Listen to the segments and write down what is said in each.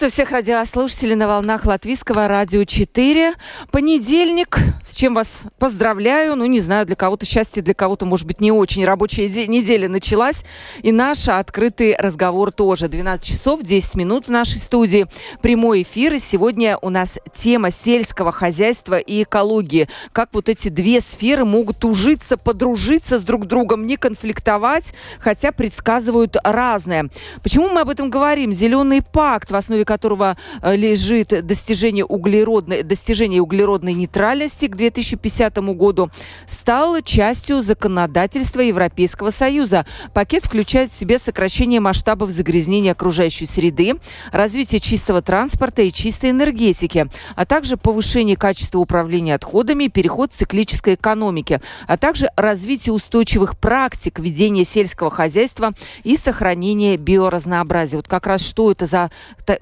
Приветствую всех радиослушателей на волнах Латвийского радио 4. Понедельник, чем вас поздравляю. Ну, не знаю, для кого-то счастье, для кого-то, может быть, не очень. Рабочая неделя началась. И наш открытый разговор тоже. 12 часов 10 минут в нашей студии. Прямой эфир. И сегодня у нас тема сельского хозяйства и экологии. Как вот эти две сферы могут ужиться, подружиться с друг другом, не конфликтовать, хотя предсказывают разное. Почему мы об этом говорим? Зеленый пакт, основе которого э, лежит достижение углеродной, достижение углеродной нейтральности к 2050 году, стал частью законодательства Европейского Союза. Пакет включает в себя сокращение масштабов загрязнения окружающей среды, развитие чистого транспорта и чистой энергетики, а также повышение качества управления отходами и переход к циклической экономике, а также развитие устойчивых практик ведения сельского хозяйства и сохранения биоразнообразия. Вот как раз что это за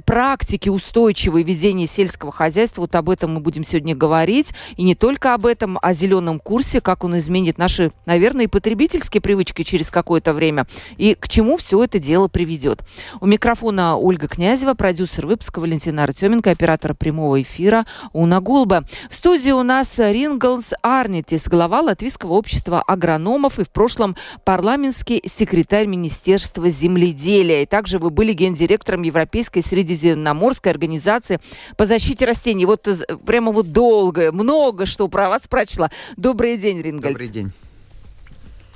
практики устойчивой ведения сельского хозяйства. Вот об этом мы будем сегодня говорить. И не только об этом, о зеленом курсе, как он изменит наши, наверное, потребительские привычки через какое-то время. И к чему все это дело приведет. У микрофона Ольга Князева, продюсер выпуска Валентина Артеменко, оператор прямого эфира Уна Гулба. В студии у нас Ринглс Арнитис, глава Латвийского общества агрономов и в прошлом парламентский секретарь Министерства земледелия. И также вы были гендиректором Европейской Средиземноморской организации по защите растений. Вот прямо вот долго, много что про вас прочла. Добрый день, Рингольд. Добрый день.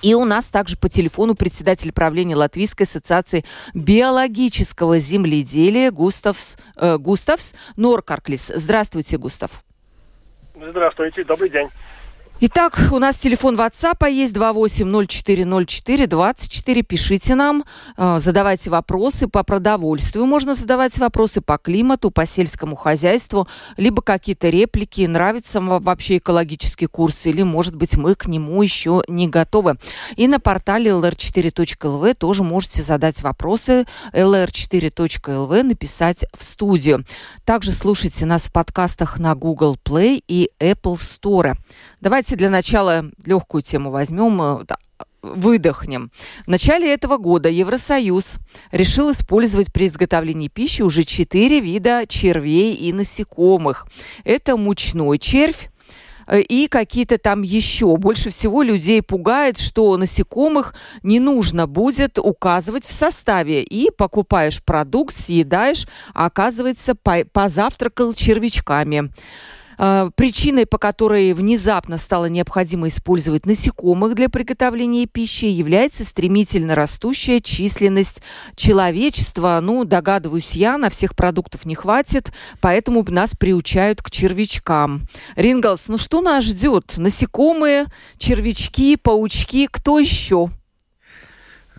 И у нас также по телефону председатель правления Латвийской ассоциации биологического земледелия Густавс, э, Густавс Норкарклис. Здравствуйте, Густав. Здравствуйте, добрый день. Итак, у нас телефон WhatsApp есть 28040424. Пишите нам, э, задавайте вопросы по продовольствию. Можно задавать вопросы по климату, по сельскому хозяйству, либо какие-то реплики. Нравится вам вообще экологический курс или, может быть, мы к нему еще не готовы. И на портале lr4.lv тоже можете задать вопросы. lr4.lv написать в студию. Также слушайте нас в подкастах на Google Play и Apple Store. Давайте для начала легкую тему возьмем э, выдохнем. В начале этого года Евросоюз решил использовать при изготовлении пищи уже четыре вида червей и насекомых. Это мучной червь, э, и какие-то там еще. Больше всего людей пугает, что насекомых не нужно будет указывать в составе. И покупаешь продукт, съедаешь, а оказывается, позавтракал червячками. А, причиной, по которой внезапно стало необходимо использовать насекомых для приготовления пищи, является стремительно растущая численность человечества. Ну, догадываюсь я, на всех продуктов не хватит, поэтому нас приучают к червячкам. Рингалс, ну что нас ждет? Насекомые, червячки, паучки, кто еще?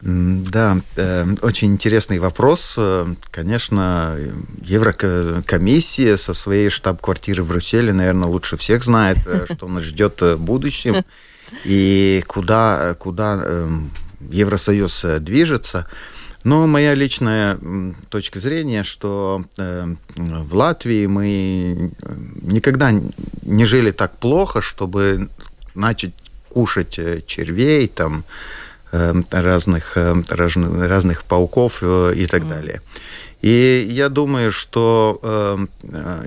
Да, э, очень интересный вопрос. Э, конечно, Еврокомиссия со своей штаб-квартиры в Брюсселе, наверное, лучше всех знает, э, что нас ждет в будущем и куда, куда Евросоюз движется. Но моя личная точка зрения, что в Латвии мы никогда не жили так плохо, чтобы начать кушать червей, там, Эм, разных, эм, разных пауков э, и так далее. И я думаю, что э,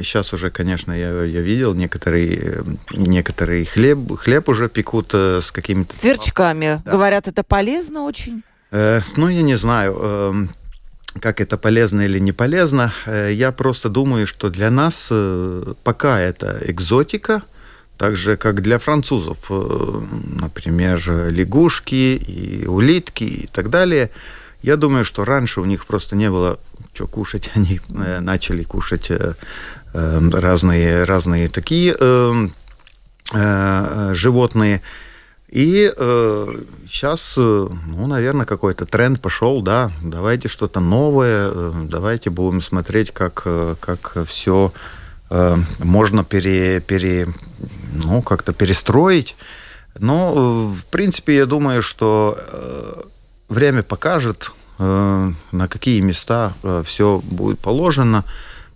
сейчас уже, конечно, я, я видел некоторые, некоторые хлеб, хлеб уже пекут э, с какими-то... Сверчками. Да. Говорят, это полезно очень? Э, ну, я не знаю. Э, как это полезно или не полезно. Э, я просто думаю, что для нас пока это экзотика, так же, как для французов, э, например, лягушки и улитки и так далее. Я думаю, что раньше у них просто не было что кушать, они э, начали кушать э, разные, разные такие животные. И э, сейчас, ну, наверное, какой-то тренд пошел, да, давайте что-то новое, давайте будем смотреть, как, как все можно пере, пере, ну, как-то перестроить. Но, в принципе, я думаю, что время покажет, на какие места все будет положено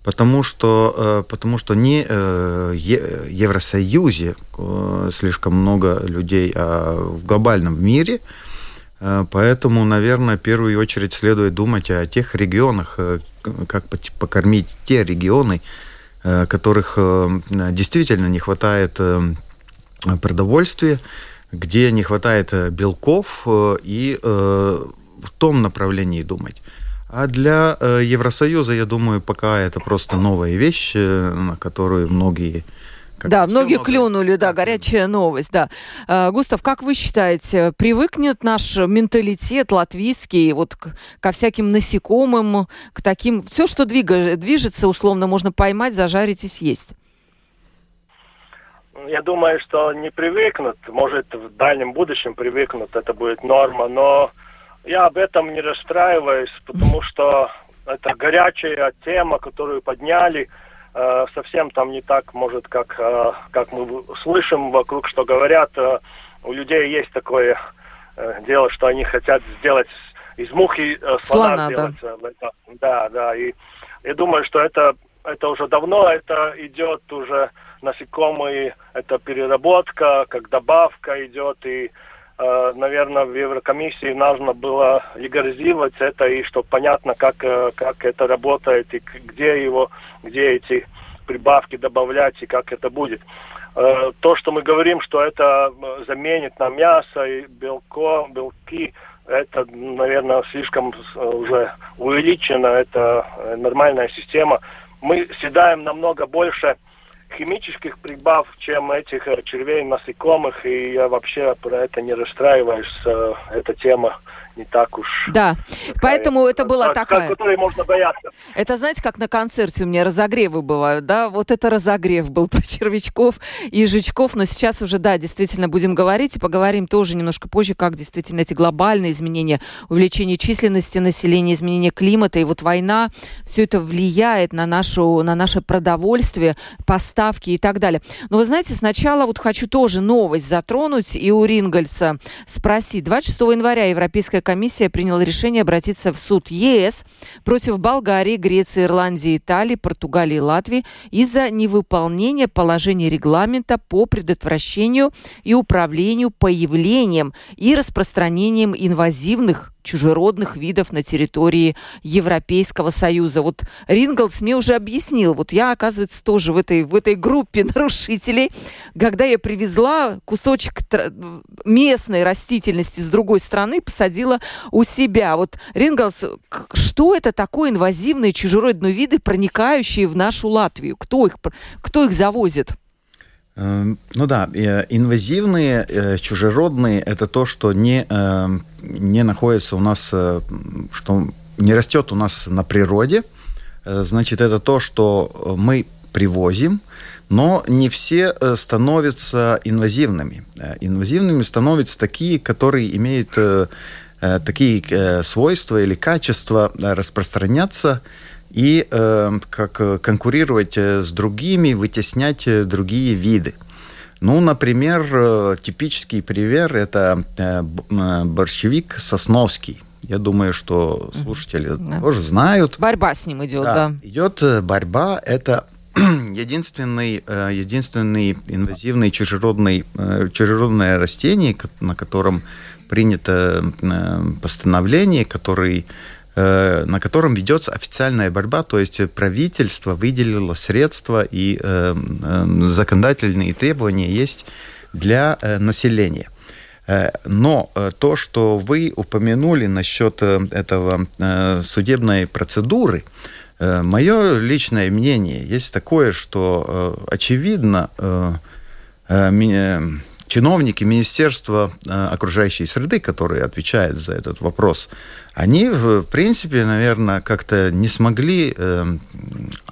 потому что, э, потому что не э, в Евросоюзе э, слишком много людей, а в глобальном мире. Поэтому, наверное, в первую очередь следует думать о тех регионах, как покормить те регионы, которых действительно не хватает продовольствия, где не хватает белков, и в том направлении думать. А для э, Евросоюза, я думаю, пока это просто новая вещь, э, на которую многие как да, многие много... клюнули, да, горячая новость, да. А, Густав, как вы считаете, привыкнет наш менталитет латвийский вот к, ко всяким насекомым, к таким... Все, что двига, движется, условно, можно поймать, зажарить и съесть? Я думаю, что не привыкнут. Может, в дальнем будущем привыкнут, это будет норма, но я об этом не расстраиваюсь, потому что это горячая тема, которую подняли. Э, совсем там не так, может, как, э, как мы слышим вокруг, что говорят. Э, у людей есть такое э, дело, что они хотят сделать из мухи э, слона, слона сделать. Да. да, да. И я думаю, что это, это уже давно, это идет уже насекомые, это переработка, как добавка идет, и наверное, в Еврокомиссии нужно было легализировать это, и чтобы понятно, как, э, как это работает, и где его, где эти прибавки добавлять, и как это будет. Э, то, что мы говорим, что это заменит на мясо и белко, белки, это, наверное, слишком уже увеличено, это нормальная система. Мы съедаем намного больше химических прибав, чем этих э, червей, насекомых, и я вообще про это не расстраиваюсь. Э, эта тема не так уж... Да, такая, поэтому это была как, такая... Которой можно бояться. Это, знаете, как на концерте у меня разогревы бывают, да? Вот это разогрев был про червячков и жучков, но сейчас уже, да, действительно будем говорить, и поговорим тоже немножко позже, как действительно эти глобальные изменения, увеличение численности населения, изменение климата, и вот война, все это влияет на, нашу, на наше продовольствие, поставки и так далее. Но вы знаете, сначала вот хочу тоже новость затронуть и у Рингольца спросить. 26 января Европейская Комиссия приняла решение обратиться в суд ЕС против Болгарии, Греции, Ирландии, Италии, Португалии и Латвии из-за невыполнения положений регламента по предотвращению и управлению появлением и распространением инвазивных чужеродных видов на территории Европейского Союза. Вот Ринглс мне уже объяснил, вот я, оказывается, тоже в этой, в этой группе нарушителей, когда я привезла кусочек местной растительности с другой стороны, посадила у себя. Вот, Ринглс, что это такое инвазивные чужеродные виды, проникающие в нашу Латвию? Кто их, кто их завозит? Эм, ну да, э, инвазивные, э, чужеродные – это то, что не, эм, не находится у нас, э, что не растет у нас на природе. Значит, это то, что мы привозим, но не все становятся инвазивными. Инвазивными становятся такие, которые имеют такие свойства или качества распространяться и э, как э, конкурировать э, с другими, вытеснять э, другие виды. Ну, например, типический пример – это борщевик сосновский. Я думаю, что слушатели да. тоже знают. Борьба с ним идет, да. да. Идет борьба. Это единственный, единственный инвазивный чужеродный, чужеродное растение, на котором принято постановление, который на котором ведется официальная борьба, то есть правительство выделило средства и э, э, законодательные требования есть для населения. Но то, что вы упомянули насчет этого судебной процедуры, мое личное мнение есть такое, что очевидно чиновники Министерства окружающей среды, которые отвечают за этот вопрос, они, в принципе, наверное, как-то не смогли э,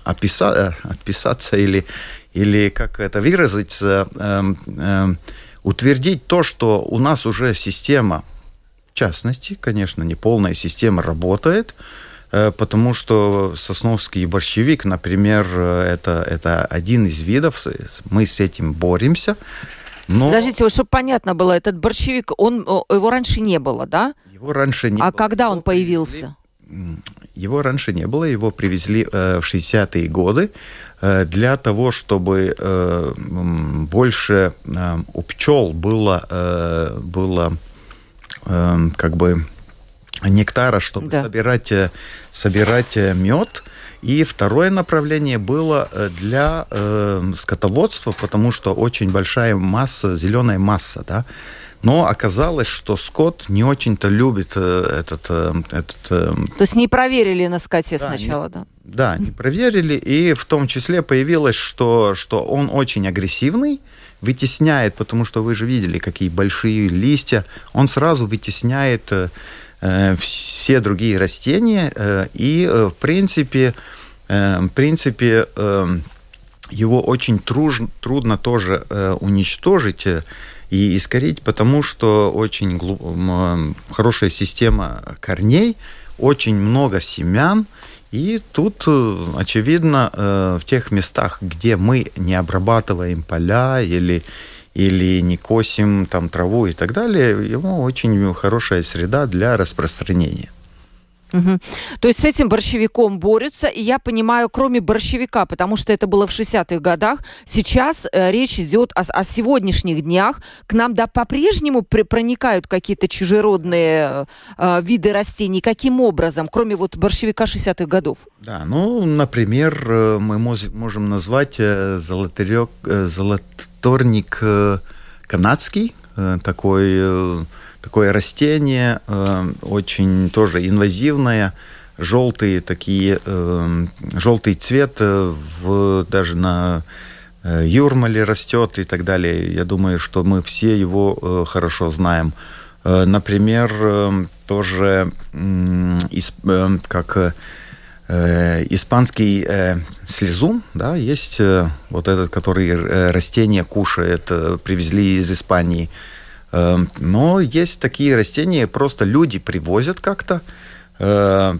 описать, э, отписаться или, или как это выразиться, э, э, утвердить то, что у нас уже система, в частности, конечно, не полная система работает, потому что сосновский борщевик, например, это, это один из видов, мы с этим боремся. Но... Подождите, вот чтобы понятно было, этот борщевик, он, его раньше не было, да? Его раньше не а было. А когда он появился? Его раньше не было, его привезли э, в 60-е годы э, для того, чтобы э, больше э, у пчел было, э, было э, как бы нектара, чтобы да. собирать, э, собирать э, мед. И второе направление было э, для э, скотоводства, потому что очень большая масса, зеленая масса, да, но оказалось, что скот не очень-то любит э, этот... Э, этот То есть не проверили на скоте да, сначала, не, да? Да, не проверили, и в том числе появилось, что, что он очень агрессивный, вытесняет, потому что вы же видели, какие большие листья, он сразу вытесняет все другие растения, э, и, э, в принципе, э, в принципе э, его очень труж, трудно тоже э, уничтожить, и искорить, потому что очень глуб... хорошая система корней, очень много семян, и тут, э, очевидно, э, в тех местах, где мы не обрабатываем поля или, или не косим там траву и так далее, ему очень хорошая среда для распространения. Угу. То есть с этим борщевиком борются, и я понимаю, кроме борщевика, потому что это было в 60-х годах, сейчас э, речь идет о, о сегодняшних днях. К нам да, по-прежнему при, проникают какие-то чужеродные э, виды растений. Каким образом, кроме вот борщевика 60-х годов? Да, ну, например, э, мы можем назвать э, золотырек, э, золоторник канадский, такой такое растение, э, очень тоже инвазивное, желтые такие, э, желтый цвет э, в, даже на Юрмале растет и так далее. Я думаю, что мы все его хорошо знаем. Например, тоже как испанский слезун, да, есть вот этот, который растение кушает, привезли из Испании. Эм, но есть такие растения, просто люди привозят как-то. Э,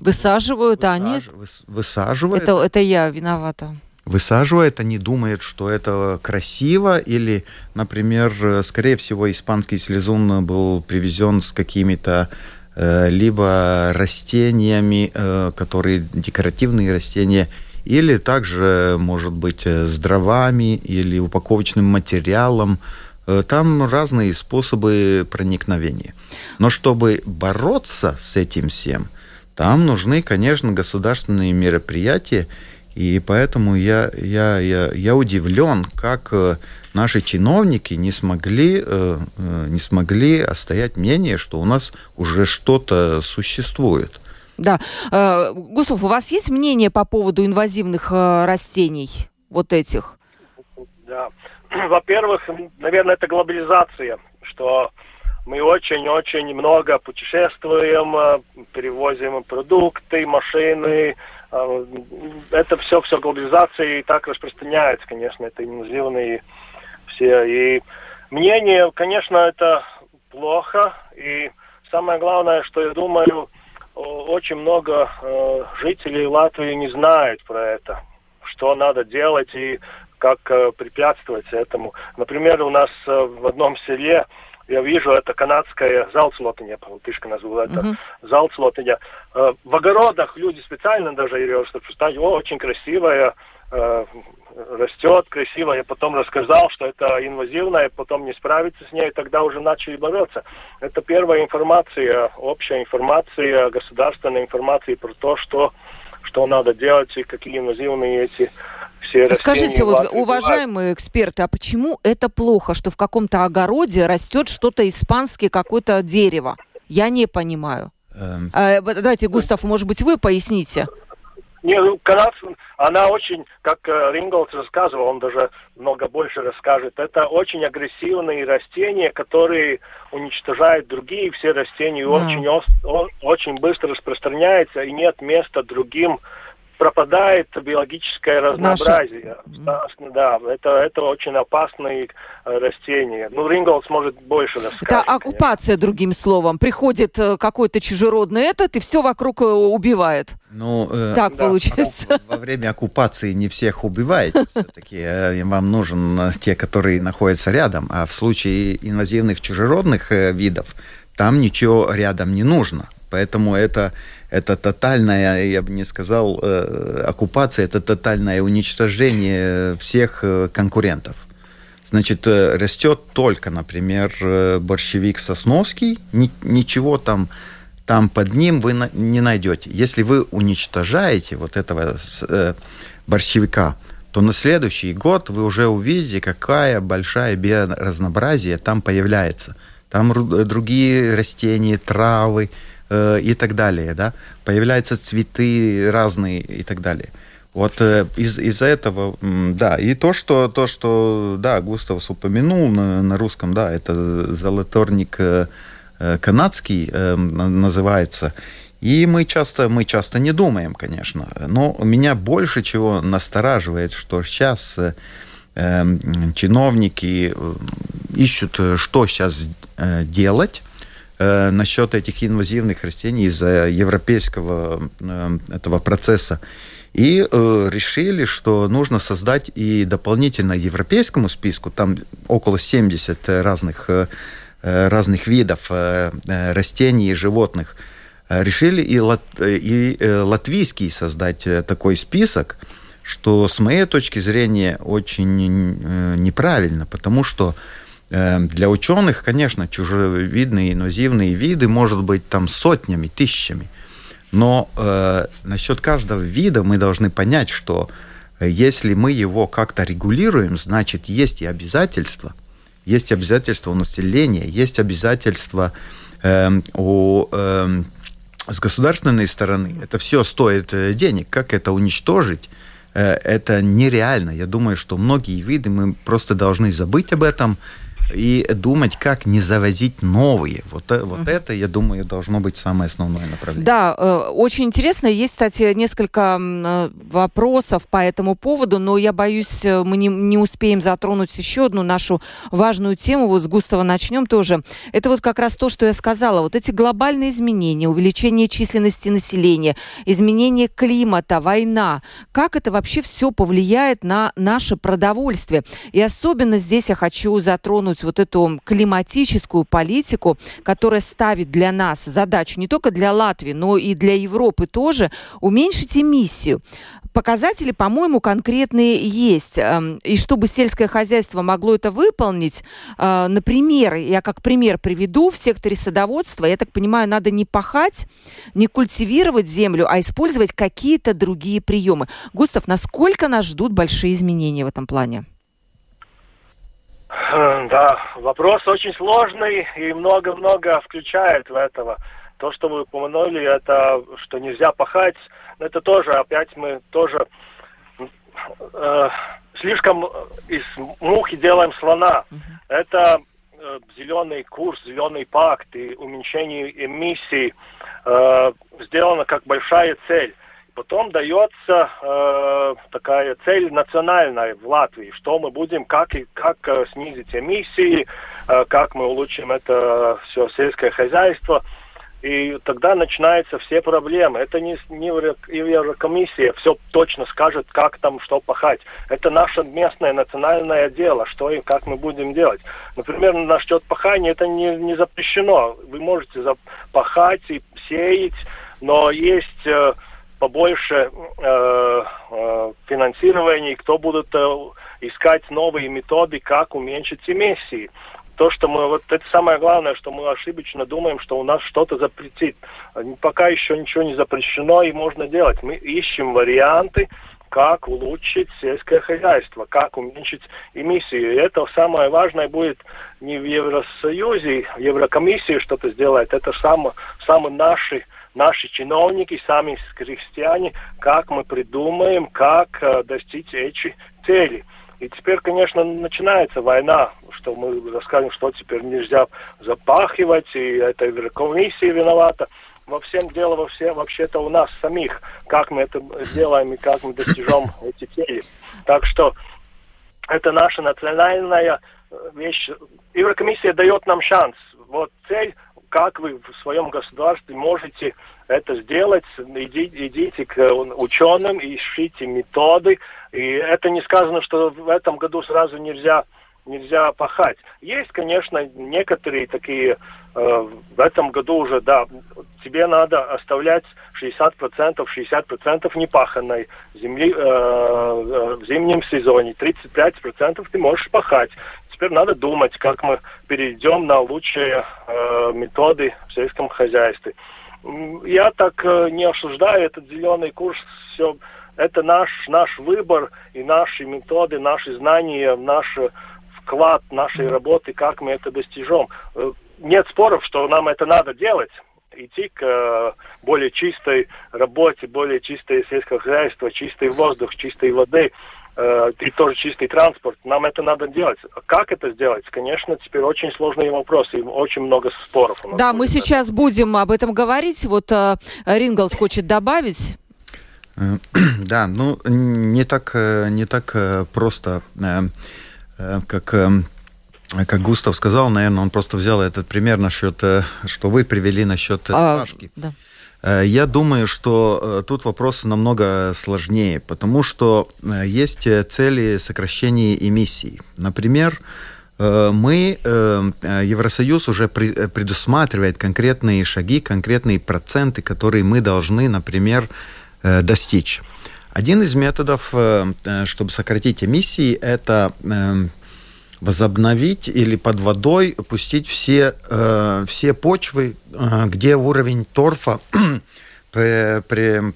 высаживают, а они... Высаживают. Это, это я виновата. Высаживают, они думают, что это красиво, или, например, скорее всего, испанский слезун был привезен с какими-то э, либо растениями, э, которые декоративные растения, или также, может быть, с дровами или упаковочным материалом, Э, там разные способы проникновения. Но чтобы бороться с этим всем, там нужны, конечно, государственные мероприятия, и поэтому я, я, я, я удивлен, как э, наши чиновники не смогли, э, не смогли остоять мнение, что у нас уже что-то существует. Да. Гусов, у вас есть мнение по поводу инвазивных растений, вот этих? Да. во-первых, наверное, это глобализация, что мы очень-очень много путешествуем, э, перевозим продукты, машины. Э, это все, все глобализация и так распространяется, конечно, это инвазивные все. И мнение, конечно, это плохо. И самое главное, что я думаю, очень много э, жителей Латвии не знают про это, что надо делать. И как э, препятствовать этому. Например, у нас э, в одном селе я вижу, это канадская залцлотыня, по-латышски называют это uh-huh. залцлотыня. Э, в огородах люди специально даже ее, чтобы сказать, о, очень красивая, растет красиво. Я потом рассказал, что это инвазивная, потом не справиться с ней, тогда уже начали бороться. Это первая информация, общая информация, государственная информация про то, что, что надо делать и какие инвазивные эти все Скажите, вот, уважаемые эксперты, а почему это плохо, что в каком-то огороде растет что-то испанское, какое-то дерево? Я не понимаю. Эм... А, давайте, Густав, может быть, вы поясните. Не, ну, канадцы, она очень, как э, Ринголдс рассказывал, он даже много больше расскажет, это очень агрессивные растения, которые уничтожают другие все растения, да. очень, очень быстро распространяются, и нет места другим пропадает биологическое разнообразие. Наше... Да, это, это очень опасные э, растения. Ну, Ринголс может больше рассказать. Это оккупация, конечно. другим словом. Приходит э, какой-то чужеродный этот и все вокруг убивает. Ну, э, так да. получается. Во время оккупации не всех убивает. Все-таки вам нужен те, которые находятся рядом. А в случае инвазивных чужеродных видов, там ничего рядом не нужно. Поэтому это это тотальная, я бы не сказал, э, оккупация, это тотальное уничтожение всех э, конкурентов. Значит, э, растет только, например, борщевик сосновский, ни, ничего там, там под ним вы не найдете. Если вы уничтожаете вот этого борщевика, то на следующий год вы уже увидите, какая большая биоразнообразие там появляется. Там другие растения, травы, э, и так далее, да, появляются цветы разные и так далее. Вот э, из, из-за этого, да, и то, что, то, что, да, Густавс упомянул на, на русском, да, это золоторник э, канадский называется, и мы часто, мы часто не думаем, конечно, но меня больше чего настораживает, что сейчас эм, чиновники ищут, что сейчас делать, э, насчет этих инвазивных растений из-за европейского э, этого процесса. И э, решили, что нужно создать и дополнительно европейскому списку, там около 70 разных, э, разных видов э, э, растений и животных, э, решили и, лат, и э, латвийский создать такой список, что с моей точки зрения очень э, неправильно, потому что для ученых, конечно, чужевидные инвазивные виды может быть там сотнями, тысячами. Но э, насчет каждого вида мы должны понять, что э, если мы его как-то регулируем, значит, есть и обязательства. Есть обязательства у населения, есть обязательства э, у, э, с государственной стороны. Это все стоит э, денег. Как это уничтожить? Э, это нереально. Я думаю, что многие виды мы просто должны забыть об этом и думать, как не завозить новые. Вот, uh-huh. вот это, я думаю, должно быть самое основное направление. Да, э, очень интересно. Есть, кстати, несколько э, вопросов по этому поводу, но я боюсь, мы не, не успеем затронуть еще одну нашу важную тему. Вот с Густава начнем тоже. Это вот как раз то, что я сказала. Вот эти глобальные изменения, увеличение численности населения, изменение климата, война. Как это вообще все повлияет на наше продовольствие? И особенно здесь я хочу затронуть развернуть вот эту климатическую политику, которая ставит для нас задачу не только для Латвии, но и для Европы тоже, уменьшить эмиссию. Показатели, по-моему, конкретные есть. Эм, и чтобы сельское хозяйство могло это выполнить, э, например, я как пример приведу, в секторе садоводства, я так понимаю, надо не пахать, не культивировать землю, а использовать какие-то другие приемы. Густав, насколько нас ждут большие изменения в этом плане? Да, вопрос очень сложный и много-много включает в этого. То, что вы упомянули, это что нельзя пахать, это тоже опять мы тоже э, слишком из мухи делаем слона. Это э, зеленый курс, зеленый пакт и уменьшение эмиссий э, сделано как большая цель. Потом дается э, такая цель национальная в Латвии, что мы будем, как, и, как э, снизить эмиссии, э, как мы улучшим это все сельское хозяйство. И тогда начинаются все проблемы. Это не, не Еврокомиссия все точно скажет, как там что пахать. Это наше местное национальное дело, что и как мы будем делать. Например, насчет пахания это не, не запрещено. Вы можете запахать и сеять, но есть... Э, побольше э, э, финансирования, кто будут э, искать новые методы, как уменьшить эмиссии. То, что мы, вот это самое главное, что мы ошибочно думаем, что у нас что-то запретит. Пока еще ничего не запрещено и можно делать. Мы ищем варианты, как улучшить сельское хозяйство, как уменьшить эмиссии. И это самое важное будет не в Евросоюзе, Еврокомиссии что-то сделать, это само, самые наши наши чиновники, сами крестьяне, как мы придумаем, как э, достичь эти цели. И теперь, конечно, начинается война, что мы расскажем, что теперь нельзя запахивать, и это Еврокомиссия виновата. во всем дело во все, вообще-то у нас самих, как мы это делаем и как мы достижем эти цели. Так что это наша национальная э, вещь. Еврокомиссия дает нам шанс. Вот цель, как вы в своем государстве можете это сделать, идите, идите к ученым, ищите методы. И это не сказано, что в этом году сразу нельзя нельзя пахать. Есть, конечно, некоторые такие, э, в этом году уже, да, тебе надо оставлять 60%, 60% непаханной земли э, э, в зимнем сезоне, 35% ты можешь пахать. Теперь надо думать, как мы перейдем на лучшие э, методы в сельском хозяйстве. Я так э, не осуждаю этот зеленый курс, все это наш, наш выбор и наши методы, наши знания, наши вклад нашей работы, как мы это достижем. Э, нет споров, что нам это надо делать, идти к э, более чистой работе, более чистое сельское хозяйство, чистый воздух, чистой воды э, и тоже чистый транспорт. Нам это надо делать. Как это сделать? Конечно, теперь очень сложные вопросы и очень много споров. Да, мы сейчас будем об этом говорить. Вот Ринглс хочет добавить. Да, ну не так, не так просто Э, как э, как Густав сказал, наверное, он просто взял этот пример насчет, э, что вы привели насчет а, Пашки. Да. Я думаю, что тут вопрос намного сложнее, потому что есть цели сокращения эмиссий. Например, мы, Евросоюз уже предусматривает конкретные шаги, конкретные проценты, которые мы должны, например, достичь. Один из методов, э, э, чтобы сократить эмиссии, это эм, возобновить или под водой пустить все, э, все почвы, где уровень торфа при, при,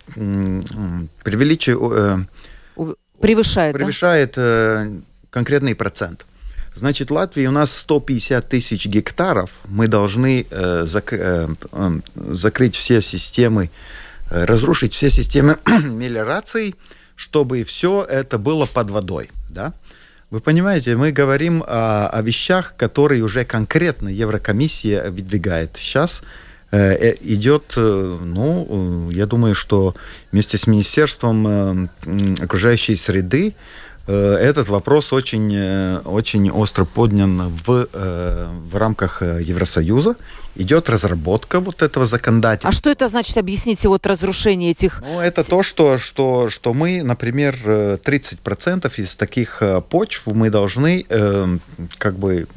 превеличи, превышает, превышает да? конкретный процент. Значит, в Латвии у нас 150 тысяч гектаров. Мы должны э, зак, э, э, закрыть все системы Э, разрушить все системы мелиорации, чтобы все это было под водой. Да? Вы понимаете, мы говорим о, о вещах, которые уже конкретно Еврокомиссия выдвигает. Сейчас э, э идет, э, ну, я думаю, что вместе с Министерством э, окружающей среды Э, этот вопрос очень, э, очень остро поднян в, э, в рамках Евросоюза. Идет разработка вот этого законодательства. А что это значит? Объясните вот разрушение этих... Ну, это то, что, что, что мы, например, 30% из таких почв мы должны как бы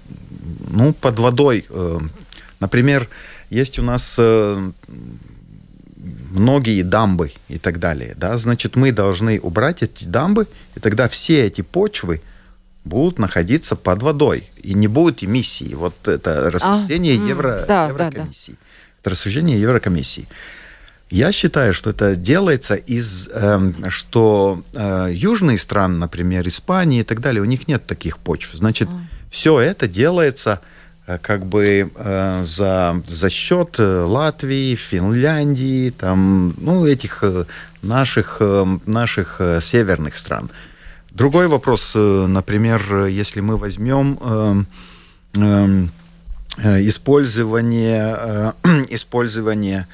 ну, под водой. Например, есть у нас многие дамбы и так далее. Да? Значит, мы должны убрать эти дамбы, и тогда все эти почвы будут находиться под водой, и не будет эмиссии. Вот это рассуждение а, Евро, да, Еврокомиссии. Да, да. Это рассуждение Еврокомиссии. Я считаю, что это делается из, э, что э, южные страны, например, Испания и так далее, у них нет таких почв. Значит, а. все это делается как бы э, за, за счет э, Латвии, Финляндии, там, ну, этих наших, наших северных стран. Другой вопрос, например, если мы возьмем использование, использование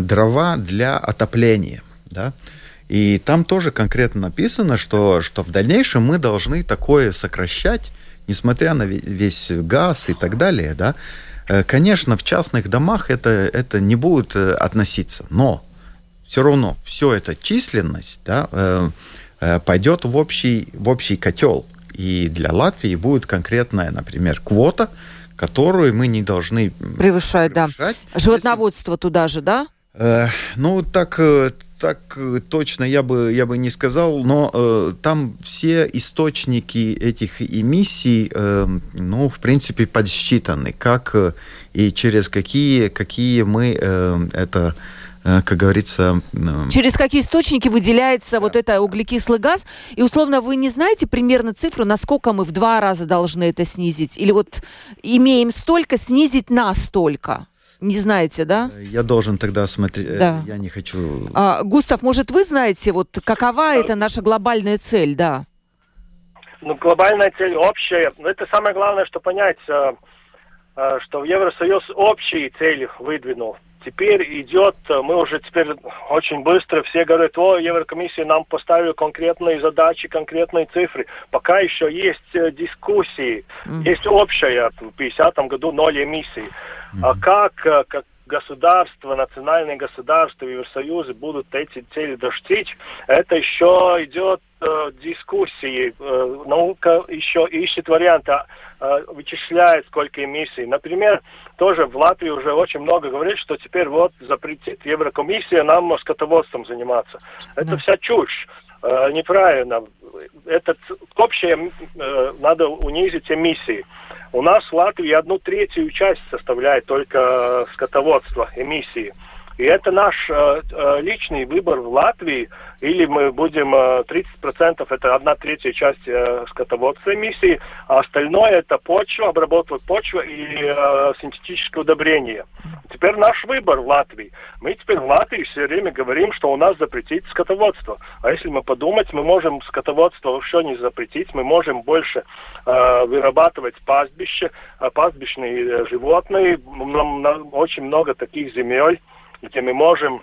дрова для отопления, да, и там тоже конкретно написано, что, что в дальнейшем мы должны такое сокращать, несмотря на весь газ и так далее, да, э, конечно, в частных домах это, это не будет э, относиться, но все равно все это численность да, э, пойдет в общий, в общий котел. И для Латвии будет конкретная, например, квота, которую мы не должны превышать. превышать да. Животноводство Если... туда же, да? Э, ну, так, э, так э, точно я бы, я бы не сказал, но э, там все источники этих эмиссий, э, ну, в принципе, подсчитаны, как и через какие, какие мы э, это как говорится... Через какие источники выделяется да. вот это углекислый газ? И, условно, вы не знаете примерно цифру, насколько мы в два раза должны это снизить? Или вот имеем столько, снизить на столько? Не знаете, да? Я должен тогда смотреть. Э, да. Я не хочу. А, Густав, может, вы знаете, вот какова это наша глобальная цель, да? Ну, глобальная цель общая. Но это самое главное, что понять. Э, что в Евросоюз общие цели выдвинул теперь идет, мы уже теперь очень быстро все говорят, о, Еврокомиссия нам поставила конкретные задачи, конкретные цифры. Пока еще есть дискуссии, mm. есть общая, в 50 году ноль эмиссий. Mm. А как, как государства, национальные государства Евросоюза будут эти цели достичь, это еще идет э, дискуссии. Э, наука еще ищет варианты, э, вычисляет сколько эмиссий. Например, тоже в Латвии уже очень много говорит, что теперь вот запретит Еврокомиссия нам скотоводством заниматься. Это вся чушь. Э, неправильно. Этот общее э, надо унизить эмиссии. У нас в Латвии одну третью часть составляет только скотоводство, эмиссии. И это наш э, э личный выбор в Латвии – или мы будем 30% э, это одна третья часть скотоводства эмиссии, а остальное это почва, обработка почвы и синтетическое удобрение. Теперь наш выбор в Латвии. Мы теперь в Латвии все время говорим, что у нас запретить скотоводство. А если мы подумать, мы можем скотоводство вообще не запретить, мы можем больше вырабатывать пастбище, пастбищные животные. Нам очень много таких земель, где мы можем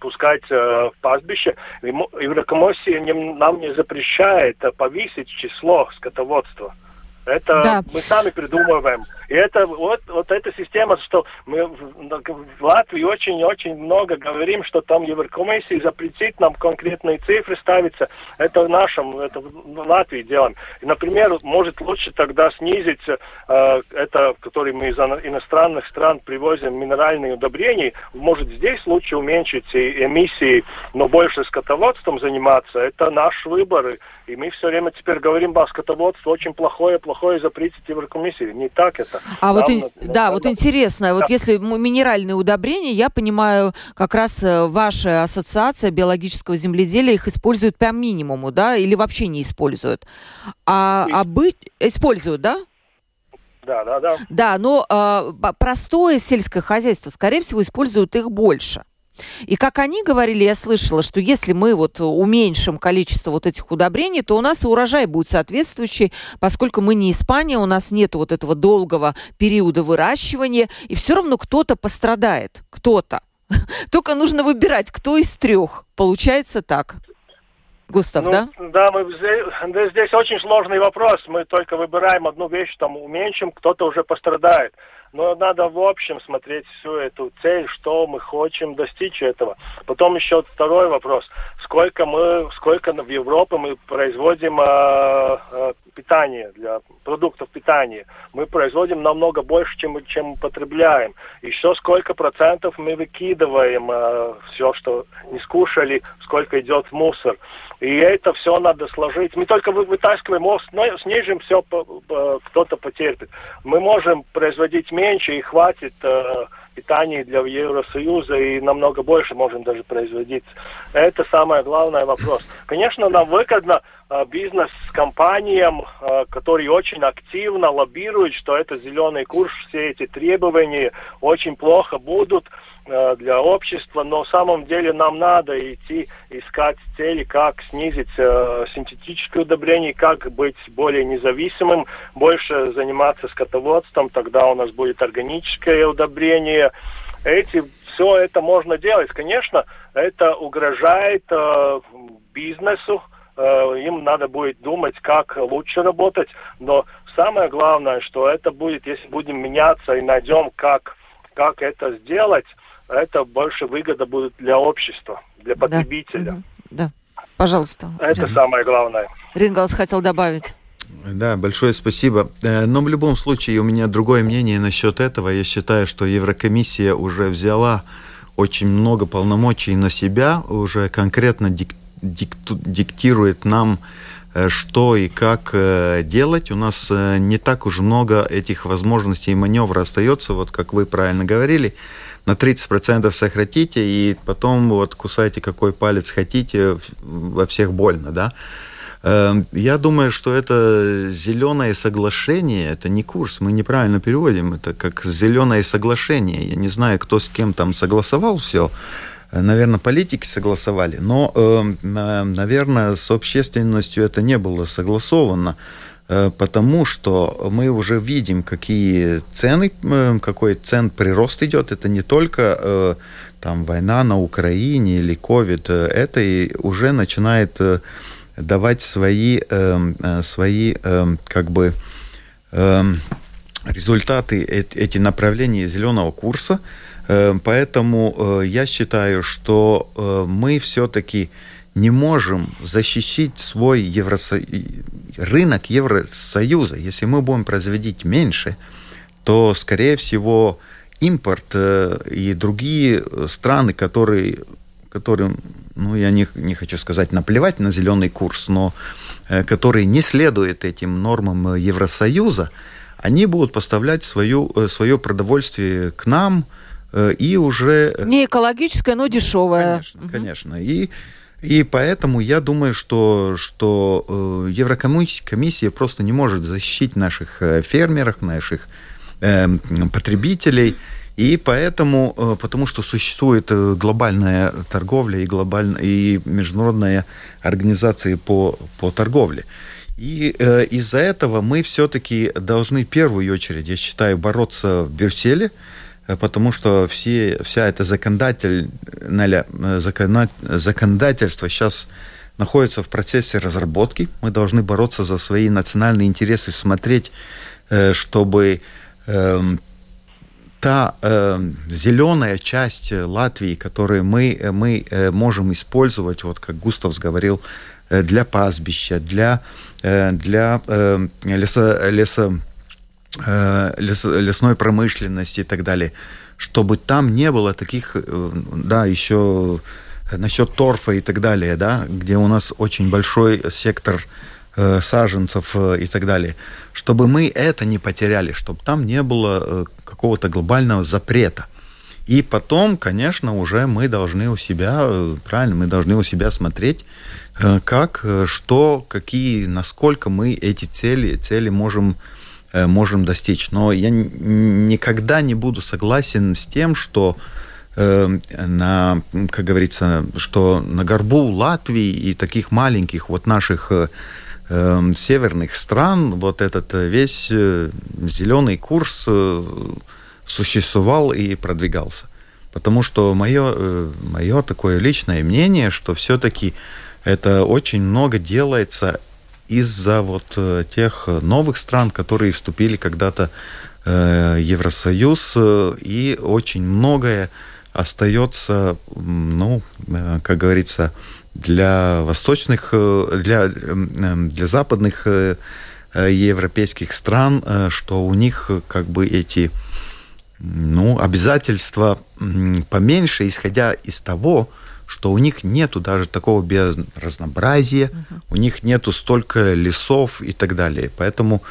пускать э, в пастбище. Еврокомиссия нам не запрещает повысить число скотоводства. Это да. мы сами придумываем. И это вот, вот эта система, что мы в, Латвии очень-очень много говорим, что там Еврокомиссия запретит нам конкретные цифры ставиться. Это в нашем, это в Латвии делаем. И, например, может лучше тогда снизить э, это, который мы из иностранных стран привозим минеральные удобрения, может здесь лучше уменьшить эмиссии, но больше скотоводством заниматься. Это наш выбор. И мы все время теперь говорим, ба, скотоводство очень плохое, плохое запретить Еврокомиссии. Не так это. А Нам, вот, на, да, на, вот интересно, да. вот если минеральные удобрения, я понимаю, как раз э, ваша ассоциация биологического земледелия их использует по минимуму, да, или вообще не используют. А, а быть... Используют, да? Да, да, да. Да, но э, простое сельское хозяйство, скорее всего, используют их больше. И как они говорили, я слышала, что если мы вот уменьшим количество вот этих удобрений, то у нас и урожай будет соответствующий, поскольку мы не Испания, у нас нет вот этого долгого периода выращивания, и все равно кто-то пострадает, кто-то. Только нужно выбирать, кто из трех. Получается так. Густав, ну, да? Да, мы здесь, здесь очень сложный вопрос. Мы только выбираем одну вещь, там уменьшим, кто-то уже пострадает. Но надо в общем смотреть всю эту цель, что мы хотим достичь этого. Потом еще второй вопрос. Сколько мы, сколько в Европе мы производим э, э, питание, для продуктов питания. Мы производим намного больше, чем, чем потребляем. Еще сколько процентов мы выкидываем э, все, что не скушали, сколько идет в мусор. И это все надо сложить. Мы только вытаскиваем, но снижим все, кто-то потерпит. Мы можем производить меньше и хватит э, питания для Евросоюза и намного больше можем даже производить. Это самое главное вопрос. Конечно, нам выгодно э, бизнес-компаниям, э, которые очень активно лоббируют, что это зеленый курс, все эти требования очень плохо будут. Э, для общества, но в самом деле нам надо идти искать цели, как снизить э, синтетическое удобрение, как быть более независимым, больше заниматься скотоводством, тогда у нас будет органическое удобрение. Эти все это можно делать. Конечно, это угрожает э, бизнесу, э, им надо будет думать, как лучше работать, но самое главное, что это будет, если будем меняться и найдем, как, как это сделать, это больше выгода будет для общества, для потребителя. Да, да. пожалуйста. Это Рин. самое главное. Рингалс хотел добавить. Да, большое спасибо. Э, но в любом случае у меня другое мнение насчет этого. Я считаю, что Еврокомиссия уже взяла очень много полномочий на себя, уже конкретно дик, дик, диктирует нам, э, что и как э, делать. У нас не так уж много этих возможностей и маневра остается, вот как вы правильно говорили на 30% сократите, и потом вот кусайте какой палец хотите, во всех больно, да. Эм, я думаю, что это зеленое соглашение, это не курс, мы неправильно переводим, это как зеленое соглашение. Я не знаю, кто с кем там согласовал все, наверное, политики согласовали, но, эм, наверное, с общественностью это не было согласовано. Э, потому что мы уже видим, какие цены, э, какой цен прирост идет. Это не только э, там война на Украине или ковид, это и уже начинает давать свои, свои как бы результаты эти направления зеленого курса. Поэтому я считаю, что мы все-таки не можем защитить свой Евросо... рынок Евросоюза. Если мы будем производить меньше, то, скорее всего, импорт э, и другие страны, которые, которым, ну, я не, не хочу сказать наплевать на зеленый курс, но э, которые не следуют этим нормам Евросоюза, они будут поставлять свою, э, свое продовольствие к нам, и уже... Не экологическое, но дешевое. Конечно, угу. конечно. И и поэтому я думаю, что, что э, Еврокомиссия просто не может защитить наших э, фермеров, наших э, потребителей. И поэтому, э, потому что существует глобальная торговля и, глобальная, и международная организация по, по торговле. И э, из-за этого мы все-таки должны в первую очередь, я считаю, бороться в Брюсселе, потому что все, вся эта законодательная, э, законодательство сейчас находится в процессе разработки. Мы должны бороться за свои национальные интересы, смотреть, э, чтобы эм, та зеленая часть Латвии, которую мы, мы можем использовать, вот как Густав говорил, для пастбища, для, для леса, леса Э, лес, лесной промышленности и так далее, чтобы там не было таких, э, да, еще насчет торфа и так далее, да, где у нас очень большой сектор э, саженцев э, и так далее, чтобы мы это не потеряли, чтобы там не было э, какого-то глобального запрета. И потом, конечно, уже мы должны у себя, э, правильно, мы должны у себя смотреть, как, что, какие, насколько мы эти цели, цели можем Э, можем достичь. Но я никогда не буду согласен с тем, что э, на, как говорится, что на горбу Латвии и таких маленьких вот наших э, северных стран вот этот весь зеленый курс существовал и продвигался. Потому что мое, мое такое личное мнение, что все-таки это очень много делается из-за вот э, тех новых стран, которые вступили когда-то э, в Евросоюз, э, и очень многое остается, ну, как говорится, для восточных, для, для западных европейских стран, что у них как бы эти ну, обязательства поменьше, исходя из того, что у них нету даже такого биоразнообразия, угу. у них нету столько лесов и так далее. Поэтому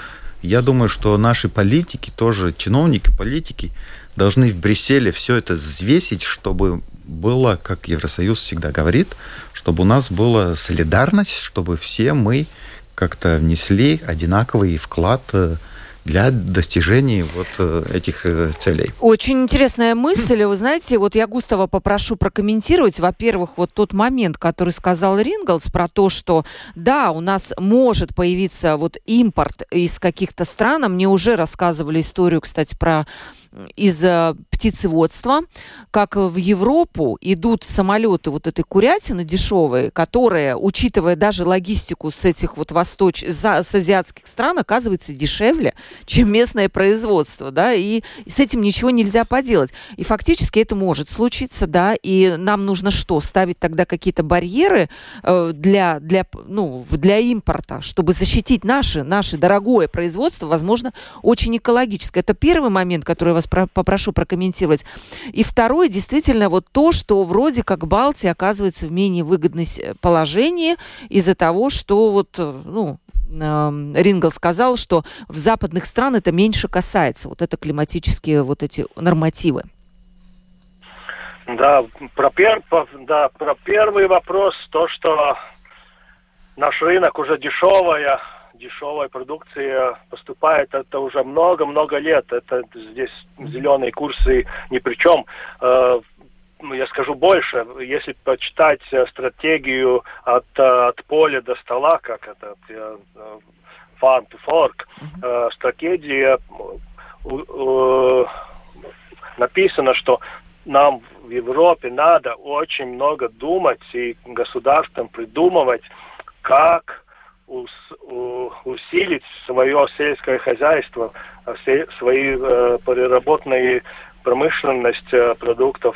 я думаю, что наши политики, тоже чиновники, политики, должны в Брюсселе все это взвесить, чтобы было, как Евросоюз всегда говорит, чтобы у нас была солидарность, чтобы все мы как-то внесли одинаковый вклад э, для достижения вот э, этих э, целей. Очень интересная мысль. Вы знаете, вот я Густава попрошу прокомментировать. Во-первых, вот тот момент, который сказал Ринглс про то, что да, у нас может появиться вот импорт из каких-то стран. А мне уже рассказывали историю, кстати, про из э, птицеводства, как в Европу идут самолеты вот этой курятины дешевые, которые, учитывая даже логистику с этих вот восточ... с азиатских стран, оказывается дешевле, чем местное производство, да, и с этим ничего нельзя поделать. И фактически это может случиться, да, и нам нужно что, ставить тогда какие-то барьеры э, для, для, ну, для импорта, чтобы защитить наше, наше дорогое производство, возможно, очень экологическое. Это первый момент, который я вас про попрошу прокомментировать. И второе, действительно, вот то, что вроде как Балтия оказывается в менее выгодном положении из-за того, что вот, э, ну, Рингл сказал, что в западных странах это меньше касается, вот это климатические вот эти нормативы. Да, про, пер, да, про первый вопрос, то, что наш рынок уже дешевая, дешевая продукция поступает, это уже много-много лет. Это здесь зеленые курсы ни при чем. Э, я скажу больше, если почитать стратегию от, от поля до стола, как это, Farm to Fork э, стратегии э, написано, что нам в Европе надо очень много думать и государствам придумывать, как усилить свое сельское хозяйство, свои э, переработанные промышленность э, продуктов,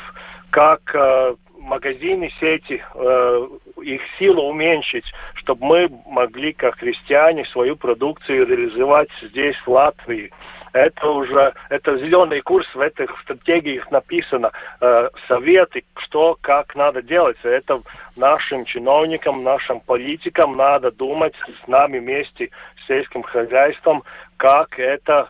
как э, магазины сети, их силу уменьшить, чтобы мы могли, как христиане, свою продукцию реализовать здесь, в Латвии. Это уже, это зеленый курс, в этих стратегиях написано, э, советы, что, как надо делать. Это нашим чиновникам, нашим политикам надо думать с нами вместе, с сельским хозяйством, как это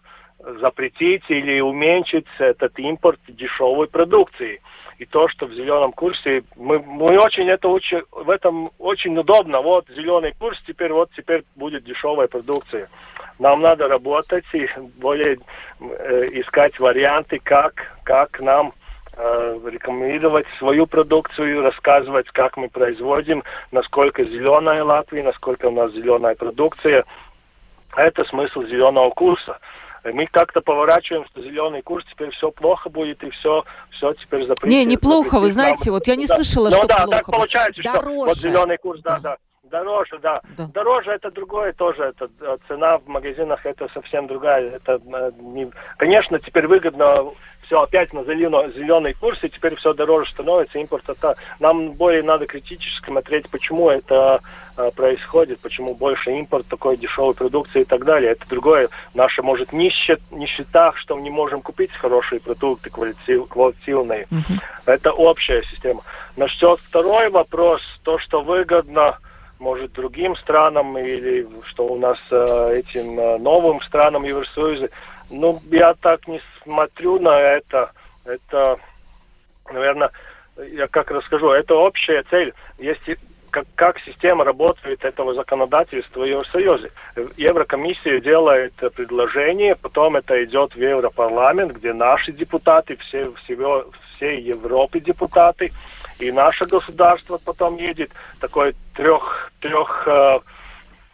запретить или уменьшить этот импорт дешевой продукции. И то, что в зеленом курсе, мы, мы очень это очень, в этом очень удобно. Вот зеленый курс, теперь вот теперь будет дешевая продукция. Нам надо работать и более э, искать варианты, как, как нам э, рекомендовать свою продукцию, рассказывать, как мы производим, насколько зеленая Латвия, насколько у нас зеленая продукция. Это смысл зеленого курса. Мы как-то поворачиваем, что зеленый курс, теперь все плохо будет, и все, все теперь запретить. Не, неплохо, вы знаете, вот я не слышала, ну, что да, плохо. так получается, Дороже. что вот зеленый курс, да, да. Дороже, да. Да. Дороже это другое тоже. Это э, цена в магазинах это совсем другая. Это э, не... конечно теперь выгодно все опять на зеленый, зеленый курс, и теперь все дороже становится, импорт это... Нам более надо критически смотреть, почему это э, происходит, почему больше импорт такой дешевой продукции и так далее. Это другое. Наша, может, нищет, нищета, что мы не можем купить хорошие продукты, квалитив, квалитивные. Мгм. Это общая система. Насчет второй вопрос, то, что выгодно, может, другим странам или что у нас э, этим э, новым странам Евросоюза, ну, я так не смотрю на это. Это, наверное, я как расскажу, это общая цель. Если как, как система работает этого законодательства в Евросоюзе. Еврокомиссия делает предложение, потом это идет в Европарламент, где наши депутаты, все, всего, всей Европы депутаты, и наше государство потом едет, такой трех, трех э,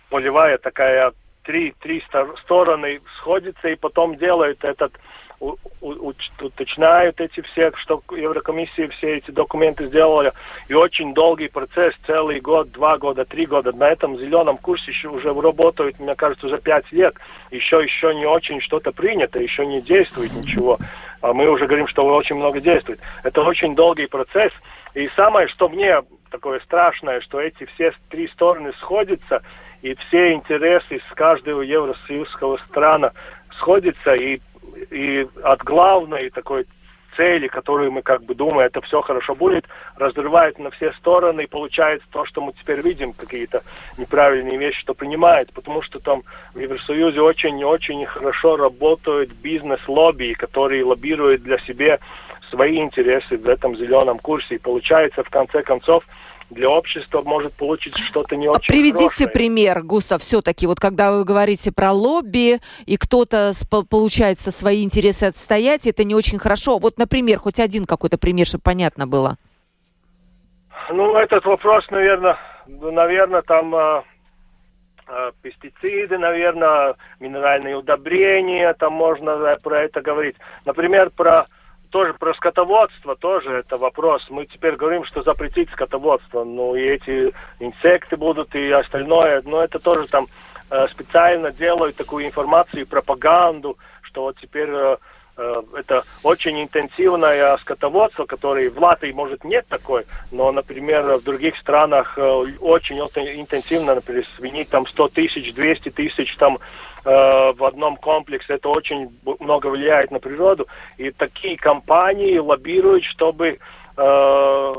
полевая такая, три, три стор- стороны сходятся и потом делают этот, у- у- уточняют эти все, что Еврокомиссия все эти документы сделала. И очень долгий процесс, целый год, два года, три года. На этом зеленом курсе еще уже работают, мне кажется, уже пять лет. Еще, еще не очень что-то принято, еще не действует ничего. А мы уже говорим, что очень много действует. Это очень долгий процесс. И самое, что мне такое страшное, что эти все три стороны сходятся, и все интересы с каждого евросоюзского страна сходятся, и, и от главной такой цели, которую мы как бы думаем, это все хорошо будет, разрывает на все стороны, и получается то, что мы теперь видим, какие-то неправильные вещи, что принимает, потому что там в Евросоюзе очень-очень хорошо работают бизнес-лобби, которые лоббируют для себя свои интересы в этом зеленом курсе. И получается, в конце концов, для общества может получить что-то не очень Приведите хорошее. пример, Густав, все-таки, вот когда вы говорите про лобби, и кто-то, получается, свои интересы отстоять, это не очень хорошо. Вот, например, хоть один какой-то пример, чтобы понятно было. Ну, этот вопрос, наверное, наверное, там э, э, пестициды, наверное, минеральные удобрения, там можно э, про это говорить. Например, про тоже про скотоводство тоже это вопрос. Мы теперь говорим, что запретить скотоводство. Ну и эти инсекты будут и остальное. Но это тоже там э, специально делают такую информацию и пропаганду, что вот теперь э, э, это очень интенсивное скотоводство, которое в Латвии, может, нет такой, но, например, в других странах очень, интенсивно, например, свиней там 100 тысяч, 200 тысяч там в одном комплексе, это очень много влияет на природу. И такие компании лоббируют, чтобы э,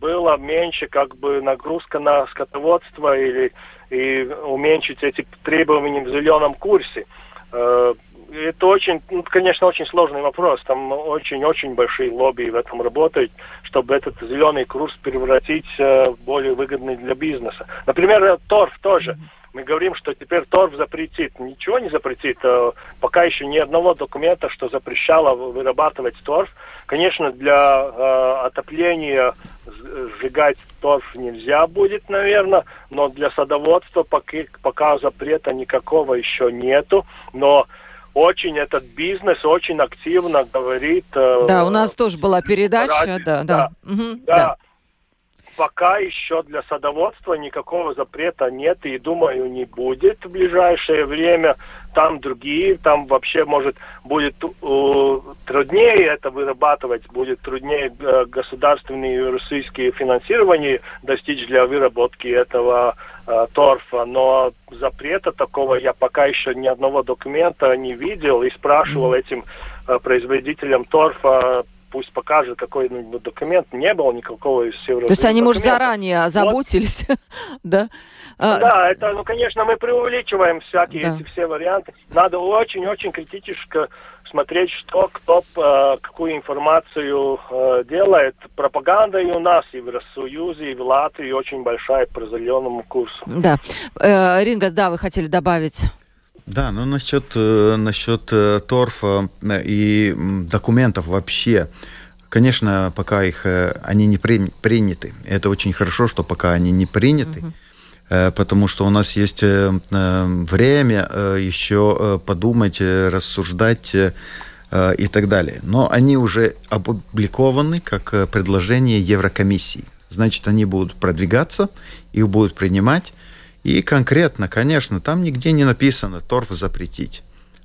было меньше как бы нагрузка на скотоводство или и уменьшить эти требования в зеленом курсе. Э, это очень, ну, конечно, очень сложный вопрос. Там очень-очень большие лобби в этом работают, чтобы этот зеленый курс превратить э, в более выгодный для бизнеса. Например, торф тоже. Мы говорим, что теперь торф запретит. Ничего не запретит. Э, пока еще ни одного документа, что запрещало вырабатывать торф. Конечно, для э, отопления сжигать торф нельзя будет, наверное, но для садоводства пока, пока запрета никакого еще нету. Но очень этот бизнес очень активно говорит. Э, да, у нас тоже была передача, да, да. Да, угу, да. да. Пока еще для садоводства никакого запрета нет и, думаю, не будет в ближайшее время. Там другие, там вообще, может, будет э, труднее это вырабатывать, будет труднее э, государственные российские финансирования достичь для выработки этого Э, торфа, но запрета такого я пока еще ни одного документа не видел и спрашивал этим э, производителям торфа, пусть покажет какой-нибудь документ, не было никакого из всего. То есть они, может, заранее озаботились, да? А, да, это, ну, конечно, мы преувеличиваем всякие эти все варианты. Надо очень-очень критически смотреть, что кто э, какую информацию э, делает. Пропаганда и у нас, и в Россоюзе, и в Латвии очень большая по зеленому курсу. Да. Э, Ринга, да, вы хотели добавить? Да, ну насчет, э, насчет э, торфа и документов вообще. Конечно, пока их они не при, приняты. Это очень хорошо, что пока они не приняты. Угу потому что у нас есть время еще подумать, рассуждать и так далее. Но они уже опубликованы как предложение Еврокомиссии. Значит, они будут продвигаться, их будут принимать. И конкретно, конечно, там нигде не написано торф запретить.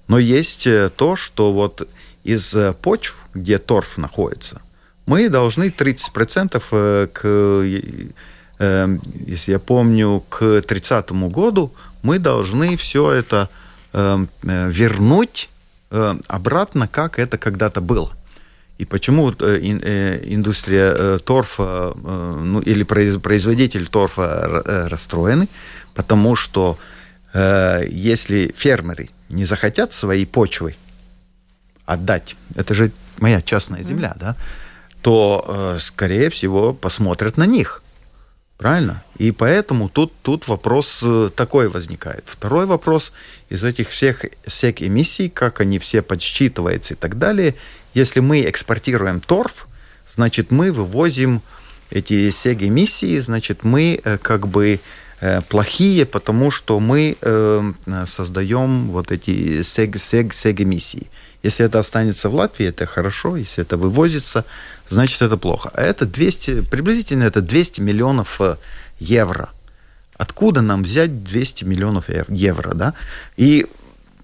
Но есть э, то, что вот из э, почв, где торф находится, мы должны 30% э, к, если я помню, к 30 году мы должны все это вернуть обратно, как это когда-то было. И почему индустрия торфа, ну, или производитель торфа расстроены? Потому что э, если фермеры не захотят свои почвы отдать, это же моя частная земля, mm. да, то, э, скорее всего, посмотрят на них. Правильно? И поэтому тут, тут вопрос э, такой возникает. Второй вопрос из этих всех, всех эмиссий, как они все подсчитываются и так далее. Если мы экспортируем торф, значит, мы вывозим эти всех эмиссии, значит, мы э, как бы Э, плохие, потому что мы э, создаем вот эти сег, сег, сег эмиссии. Если это останется в Латвии, это хорошо. Если это вывозится, значит это плохо. А это 200, приблизительно это 200 миллионов э, евро. Откуда нам взять 200 миллионов евро, да? И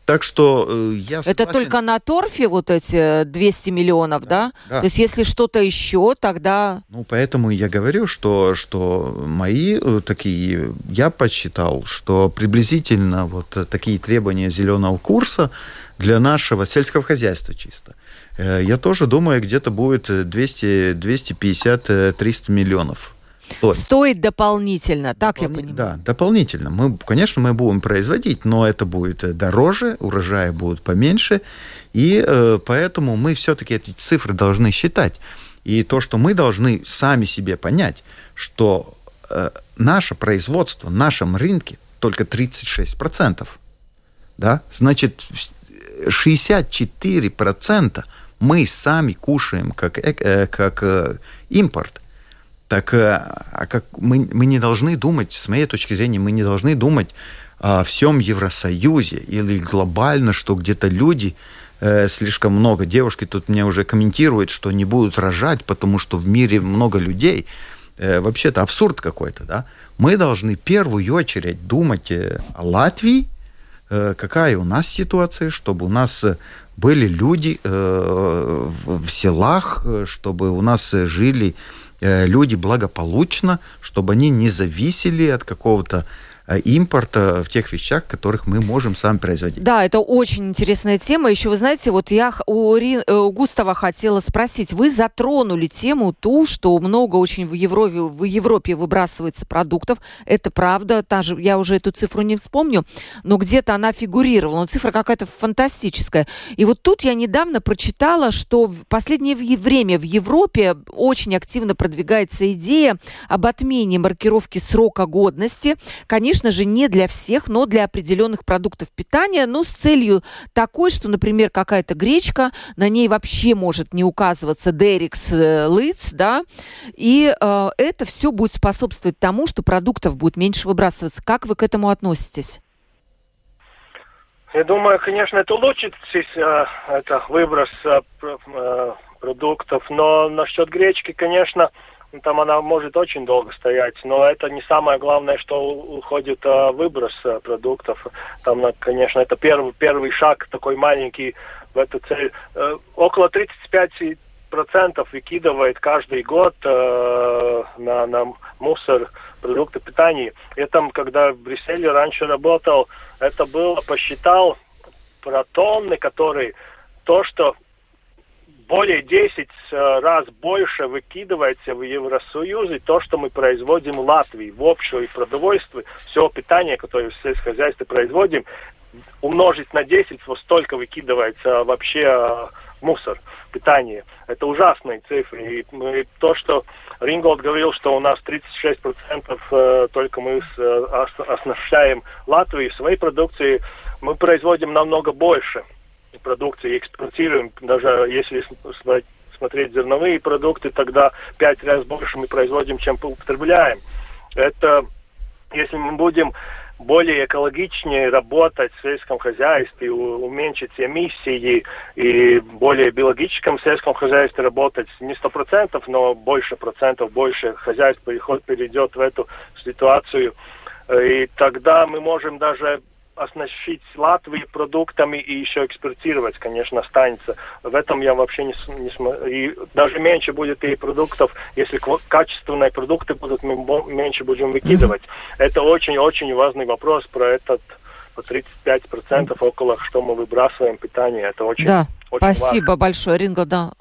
так что э, я согласен. Это только на торфе вот эти 200 миллионов, да? да? да. То есть если что-то еще, тогда... Ну, поэтому я говорю, что, что мои э, такие... Я подсчитал, что приблизительно вот такие требования зеленого курса для нашего сельского хозяйства чисто. Э, я тоже думаю, где-то будет 200, 250, 300 миллионов Стоит, Стоит дополнительно, так Допол... я понимаю? Да, дополнительно. Мы, конечно, мы будем производить, но это будет э, дороже, урожаи будут поменьше, и э, поэтому мы все-таки эти цифры должны считать. И то, что мы должны сами себе понять, что э, наше производство, в нашем рынке только 36%. Да? Значит, 64% мы сами кушаем как, э, как э, импорт. Так э, а как мы, мы не должны думать, с моей точки зрения, мы не должны думать о всем Евросоюзе или глобально, что где-то люди слишком много. Девушки тут мне уже комментируют, что не будут рожать, потому что в мире много людей. Вообще-то абсурд какой-то, да? Мы должны в первую очередь думать о Латвии, какая у нас ситуация, чтобы у нас были люди э, в, селах, э, чтобы у нас жили Э, люди благополучно, чтобы они не зависели от какого-то Э, импорта в тех вещах, которых мы можем сами производить. Да, это очень интересная тема. Еще, вы знаете, вот я у, Ри, э, у Густава хотела спросить. Вы затронули тему ту, что много очень в Европе, в Европе выбрасывается продуктов. Это правда. Та же, я уже эту цифру не вспомню, но где-то она фигурировала. Но цифра какая-то фантастическая. И вот тут я недавно прочитала, что в последнее время в Европе очень активно продвигается идея об отмене маркировки срока годности. Конечно, конечно же, не для всех, но для определенных продуктов питания, но с целью такой, что, например, какая-то гречка, на ней вообще может не указываться Дерикс Лыц, да, и э, это все будет способствовать тому, что продуктов будет меньше выбрасываться. Как вы к этому относитесь? Я думаю, конечно, это улучшит э, это выброс э, э, продуктов, но насчет гречки, конечно, там она может очень долго стоять, но это не самое главное, что уходит а, выброс а, продуктов. Там, конечно, это первый, первый шаг такой маленький в эту цель. А, около 35 процентов выкидывает каждый год э, на, на мусор продукты питания. Я там, когда в Брюсселе раньше работал, это было, посчитал про тонны, которые то, что более 10 э, раз больше выкидывается в Евросоюзе то, что мы производим в Латвии, в общем продовольствии, все питание, которое в сельскохозяйстве производим, умножить на 10, вот столько выкидывается вообще э, мусор, питание. Это ужасные цифры. И то, что Ринголд говорил, что у нас 36% э, только мы оснащаем Латвию своей продукцией, мы производим намного больше продукции, экспортируем, даже если смотреть зерновые продукты, тогда пять раз больше мы производим, чем употребляем. Это если мы будем более экологичнее работать в сельском хозяйстве, уменьшить эмиссии и более биологическом сельском хозяйстве работать не сто процентов, но больше процентов, больше хозяйств перейдет в эту ситуацию. И тогда мы можем даже оснащить Латвию продуктами и еще экспортировать, конечно, останется. В этом я вообще не, не смотрю. И даже меньше будет и продуктов, если качественные продукты будут, мы меньше будем выкидывать. Это очень-очень важный вопрос про этот по 35% около, что мы выбрасываем питание. Это очень, да. очень Спасибо важно. большое, Ринго, да.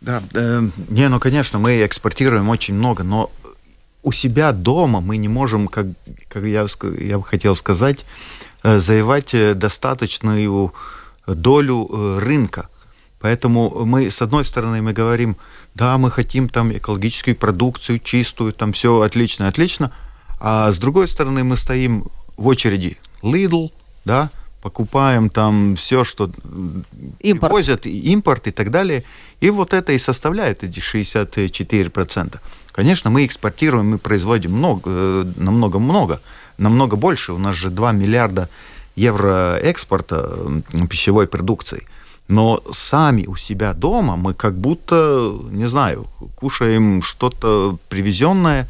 Да, э, не, ну, конечно, мы экспортируем очень много, но у себя дома мы не можем, как, как я, я бы хотел сказать, завоевать э, достаточную долю э, рынка. Поэтому мы, с одной стороны, мы говорим, да, мы хотим там экологическую продукцию чистую, там все отлично, отлично. А с другой стороны, мы стоим в очереди Lidl, да, покупаем там все, что импорт. возят, импорт и так далее. И вот это и составляет эти 64%. Конечно, мы экспортируем, мы производим много, намного-много намного больше. У нас же 2 миллиарда евро экспорта пищевой продукции. Но сами у себя дома мы как будто, не знаю, кушаем что-то привезенное,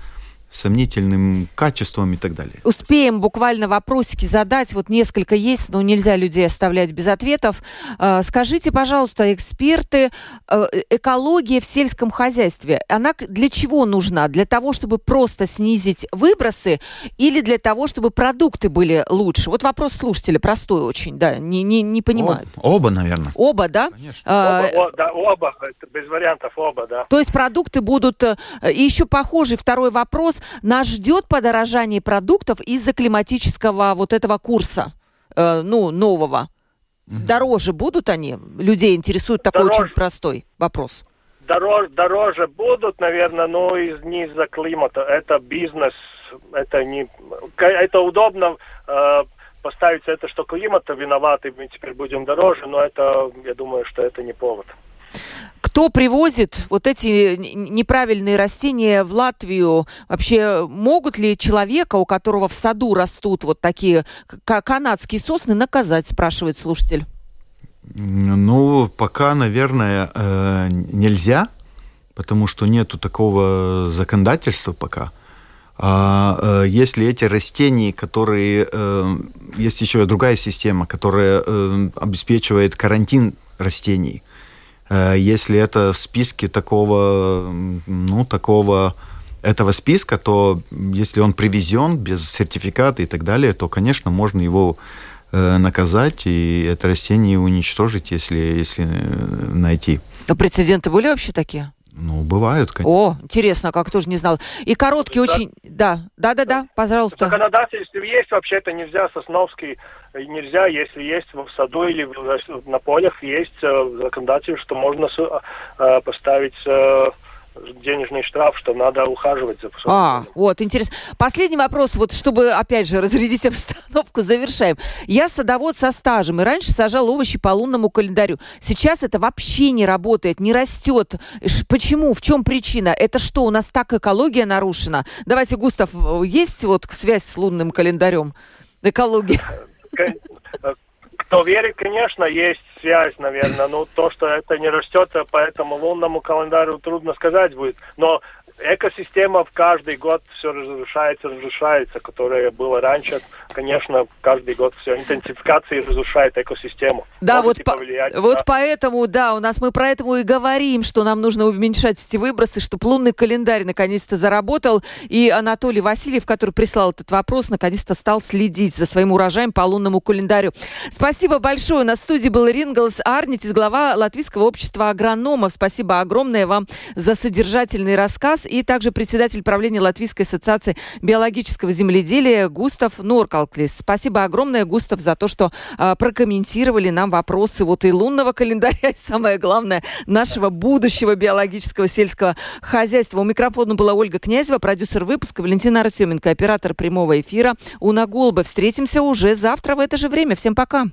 сомнительным качеством и так далее. Успеем буквально вопросики задать. Вот несколько есть, но нельзя людей оставлять без ответов. Э, скажите, пожалуйста, эксперты, э, экология в сельском хозяйстве, она для чего нужна? Для того, чтобы просто снизить выбросы или для того, чтобы продукты были лучше? Вот вопрос слушателя простой очень, да, не, не, не понимают. Оба, оба, наверное. Оба, да? Конечно. Оба, о, да, оба, без вариантов оба, да. То есть продукты будут... Э, и еще похожий второй вопрос нас ждет подорожание продуктов из-за климатического вот этого курса, э, ну, нового. Дороже будут они? Людей интересует такой дороже. очень простой вопрос. Дороже, дороже будут, наверное, но из, не из-за климата. Это бизнес, это не... Это удобно э, поставить это, что климат виноват, и мы теперь будем дороже, но это, я думаю, что это не повод. Кто привозит вот эти неправильные растения в Латвию? Вообще могут ли человека, у которого в саду растут вот такие канадские сосны, наказать, спрашивает слушатель? Ну, пока, наверное, э, нельзя, потому что нету такого законодательства пока. А э, если эти растения, которые... Э, есть еще другая система, которая обеспечивает карантин растений – если это в списке такого, ну, такого этого списка, то если он привезен без сертификата и так далее, то, конечно, можно его э, наказать и это растение уничтожить, если, если э, найти. А прецеденты были вообще такие? Ну, бывают, конечно. О, интересно, как тоже не знал. И короткий да. очень... Да, да, да, да, пожалуйста. Законодательство есть, вообще-то нельзя сосновский, нельзя, если есть в саду или на полях есть э, законодательство, что можно э, поставить э, денежный штраф, что надо ухаживать за А, вот, интересно. Последний вопрос, вот чтобы, опять же, разрядить обстановку, завершаем. Я садовод со стажем, и раньше сажал овощи по лунному календарю. Сейчас это вообще не работает, не растет. Почему? В чем причина? Это что, у нас так экология нарушена? Давайте, Густав, есть вот связь с лунным календарем? Экология. Кто верит, конечно, есть связь, наверное. Но то, что это не растет, по этому лунному календарю трудно сказать будет. Но экосистема в каждый год все разрушается, разрушается, которая была раньше. Конечно, каждый год все интенсификация разрушает экосистему. Да, вот, по, вот да. поэтому, да, у нас мы про это и говорим, что нам нужно уменьшать эти выбросы, чтобы лунный календарь наконец-то заработал. И Анатолий Васильев, который прислал этот вопрос, наконец-то стал следить за своим урожаем по лунному календарю. Спасибо большое. У нас в студии был Рингалс Арнитис, глава Латвийского общества агрономов. Спасибо огромное вам за содержательный рассказ и также председатель правления Латвийской ассоциации биологического земледелия Густав Норкалклис. Спасибо огромное, Густав, за то, что э, прокомментировали нам вопросы вот и лунного календаря, и самое главное, нашего будущего биологического сельского хозяйства. У микрофона была Ольга Князева, продюсер выпуска Валентина Артеменко, оператор прямого эфира Уна Голба. Встретимся уже завтра в это же время. Всем пока.